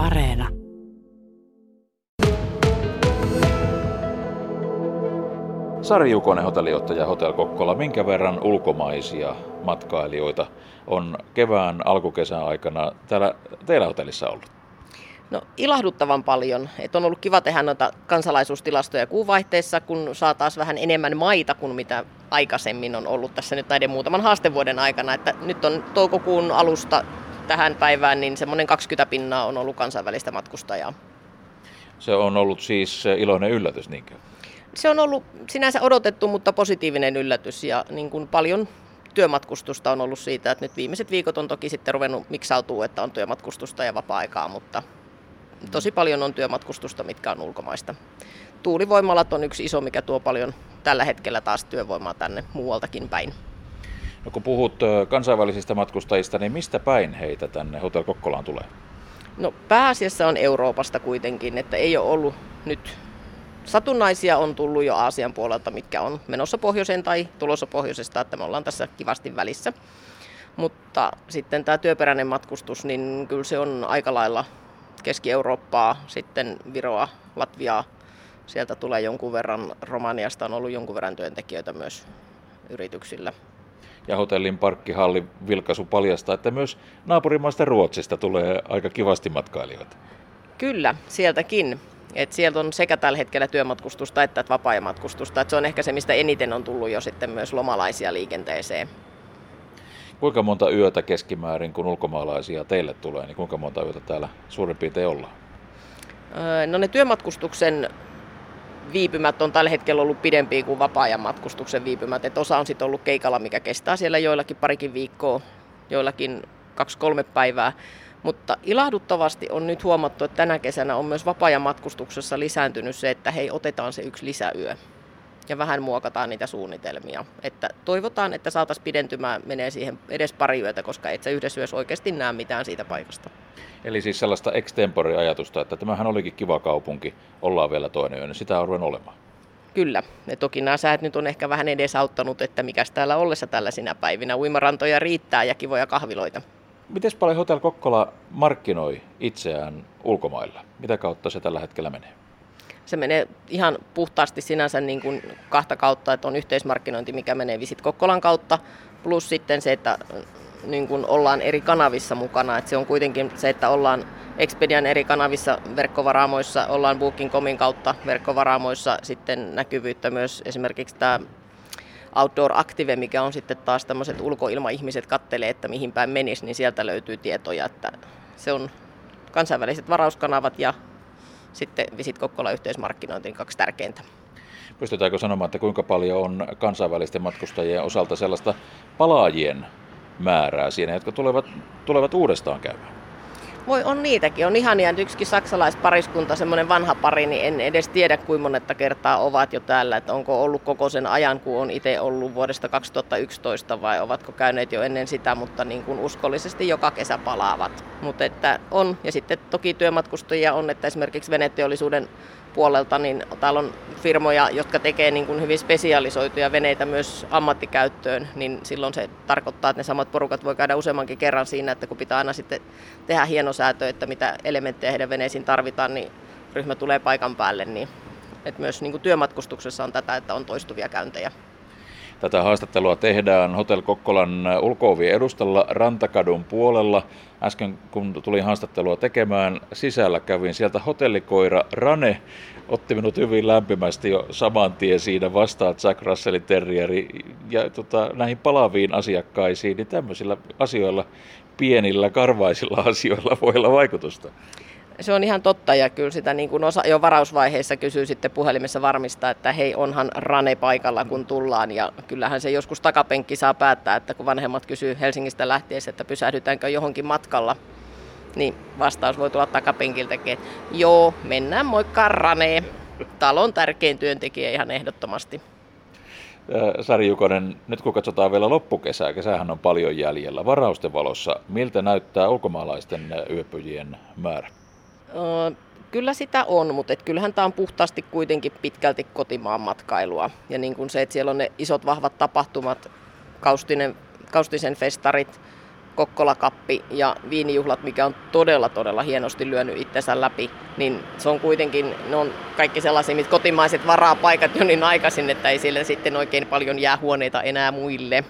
Areena. Sari Jukonen, hotellijohtaja Hotel Kokkola. Minkä verran ulkomaisia matkailijoita on kevään alkukesän aikana täällä teillä hotellissa ollut? No ilahduttavan paljon. Et on ollut kiva tehdä noita kansalaisuustilastoja kuuvaihteessa, kun saa taas vähän enemmän maita kuin mitä aikaisemmin on ollut tässä nyt näiden muutaman haastevuoden aikana. Että nyt on toukokuun alusta tähän päivään, niin semmoinen 20 pinnaa on ollut kansainvälistä matkustajaa. Se on ollut siis iloinen yllätys, niinkö? Se on ollut sinänsä odotettu, mutta positiivinen yllätys ja niin kuin paljon työmatkustusta on ollut siitä, että nyt viimeiset viikot on toki sitten ruvennut miksautuu, että on työmatkustusta ja vapaa-aikaa, mutta tosi paljon on työmatkustusta, mitkä on ulkomaista. Tuulivoimalat on yksi iso, mikä tuo paljon tällä hetkellä taas työvoimaa tänne muualtakin päin. No kun puhut kansainvälisistä matkustajista, niin mistä päin heitä tänne Hotel Kokkolaan tulee? No pääasiassa on Euroopasta kuitenkin, että ei ole ollut nyt satunnaisia on tullut jo Aasian puolelta, mitkä on menossa pohjoiseen tai tulossa pohjoisesta, että me ollaan tässä kivasti välissä. Mutta sitten tämä työperäinen matkustus, niin kyllä se on aika lailla Keski-Eurooppaa, sitten Viroa, Latviaa. Sieltä tulee jonkun verran, Romaniasta on ollut jonkun verran työntekijöitä myös yrityksillä. Ja hotellin parkkihalli vilkaisu paljastaa, että myös naapurimaista Ruotsista tulee aika kivasti matkailijoita. Kyllä, sieltäkin. Et sieltä on sekä tällä hetkellä työmatkustusta että vapaa-ajamatkustusta. Et se on ehkä se, mistä eniten on tullut jo sitten myös lomalaisia liikenteeseen. Kuinka monta yötä keskimäärin, kun ulkomaalaisia teille tulee, niin kuinka monta yötä täällä suurin piirtein ollaan? No ne työmatkustuksen viipymät on tällä hetkellä ollut pidempiä kuin vapaa-ajan matkustuksen viipymät. Et osa on sitten ollut keikalla, mikä kestää siellä joillakin parikin viikkoa, joillakin kaksi-kolme päivää. Mutta ilahduttavasti on nyt huomattu, että tänä kesänä on myös vapaa-ajan matkustuksessa lisääntynyt se, että hei, otetaan se yksi lisäyö ja vähän muokataan niitä suunnitelmia. Että toivotaan, että saataisiin pidentymään, menee siihen edes pari yötä, koska et sä yhdessä yössä oikeasti näe mitään siitä paikasta. Eli siis sellaista extempore-ajatusta, että tämähän olikin kiva kaupunki, ollaan vielä toinen yö, niin sitä on ruvennut olemaan. Kyllä. Ja toki nämä säät nyt on ehkä vähän edesauttanut, että mikä täällä ollessa tällaisina päivinä. Uimarantoja riittää ja kivoja kahviloita. Miten paljon Hotel Kokkola markkinoi itseään ulkomailla? Mitä kautta se tällä hetkellä menee? Se menee ihan puhtaasti sinänsä niin kuin kahta kautta, että on yhteismarkkinointi, mikä menee Visit Kokkolan kautta, plus sitten se, että niin kuin ollaan eri kanavissa mukana. Että se on kuitenkin se, että ollaan Expedian eri kanavissa verkkovaraamoissa, ollaan Booking.comin kautta verkkovaraamoissa, sitten näkyvyyttä myös esimerkiksi tämä Outdoor Active, mikä on sitten taas tämmöiset ulkoilmaihmiset kattelee, että mihin päin menisi, niin sieltä löytyy tietoja, että se on kansainväliset varauskanavat ja sitten Visit Kokkola yhteismarkkinointi, niin kaksi tärkeintä. Pystytäänkö sanomaan, että kuinka paljon on kansainvälisten matkustajien osalta sellaista palaajien määrää siinä, jotka tulevat, tulevat uudestaan käymään? Voi, on niitäkin. On ihania, että yksikin saksalaispariskunta, semmoinen vanha pari, niin en edes tiedä kuinka monetta kertaa ovat jo täällä. Että onko ollut koko sen ajan, kun on itse ollut vuodesta 2011 vai ovatko käyneet jo ennen sitä, mutta niin kuin uskollisesti joka kesä palaavat. Mutta että on, ja sitten toki työmatkustajia on, että esimerkiksi veneteollisuuden puolelta, niin täällä on firmoja, jotka tekee niin kuin hyvin spesialisoituja veneitä myös ammattikäyttöön, niin silloin se tarkoittaa, että ne samat porukat voi käydä useammankin kerran siinä, että kun pitää aina sitten tehdä hienosäätö, että mitä elementtejä heidän veneisiin tarvitaan, niin ryhmä tulee paikan päälle, niin että myös niin kuin työmatkustuksessa on tätä, että on toistuvia käyntejä. Tätä haastattelua tehdään Hotel Kokkolan ulko edustalla Rantakadun puolella. Äsken kun tulin haastattelua tekemään, sisällä kävin sieltä hotellikoira Rane otti minut hyvin lämpimästi jo saman tien siinä vastaan Jack Russellin terrieri ja tota, näihin palaviin asiakkaisiin, niin tämmöisillä asioilla, pienillä karvaisilla asioilla voi olla vaikutusta. Se on ihan totta ja kyllä sitä niin kuin osa, jo varausvaiheessa kysyy sitten puhelimessa varmistaa, että hei onhan rane paikalla kun tullaan ja kyllähän se joskus takapenkki saa päättää, että kun vanhemmat kysyy Helsingistä lähtiessä, että pysähdytäänkö johonkin matkalla, niin vastaus voi tulla takapenkiltäkin, että joo, mennään moikka rane. Talon tärkein työntekijä ihan ehdottomasti. Sari Jukonen, nyt kun katsotaan vielä loppukesää, kesähän on paljon jäljellä. Varausten valossa, miltä näyttää ulkomaalaisten yöpyjien määrä? Kyllä sitä on, mutta et kyllähän tämä on puhtaasti kuitenkin pitkälti kotimaan matkailua. Ja niin kuin se, että siellä on ne isot vahvat tapahtumat, kaustinen, kaustisen festarit, Kokkolakappi ja viinijuhlat, mikä on todella todella hienosti lyönyt itsensä läpi, niin se on kuitenkin, ne on kaikki sellaisia, mit kotimaiset varaa paikat jo niin aikaisin, että ei siellä sitten oikein paljon jää huoneita enää muille.